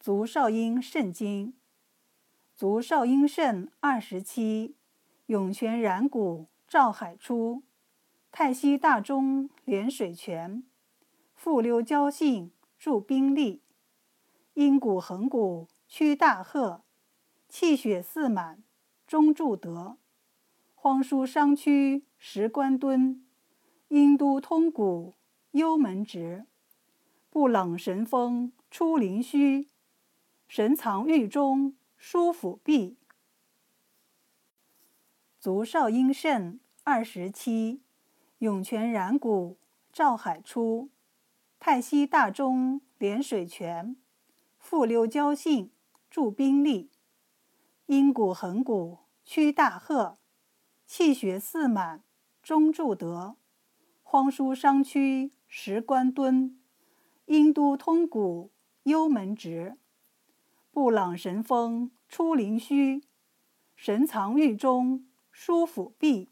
足少阴肾经。足少阴肾二十七，涌泉然谷照海出，太溪大中连水泉，复溜交信助兵力。阴谷横谷屈大壑，气血四满中注德。荒疏伤躯石关敦，阴都通谷幽门直。不冷神风出灵虚，神藏狱中舒府壁。足少阴肾二十七，涌泉然谷照海出，太溪大中连水泉，复溜交信助兵力。阴谷横谷屈大壑，气血四满终注德。荒疏伤区石关敦。阴都通谷幽门直，布朗神风出灵虚，神藏狱中舒府壁。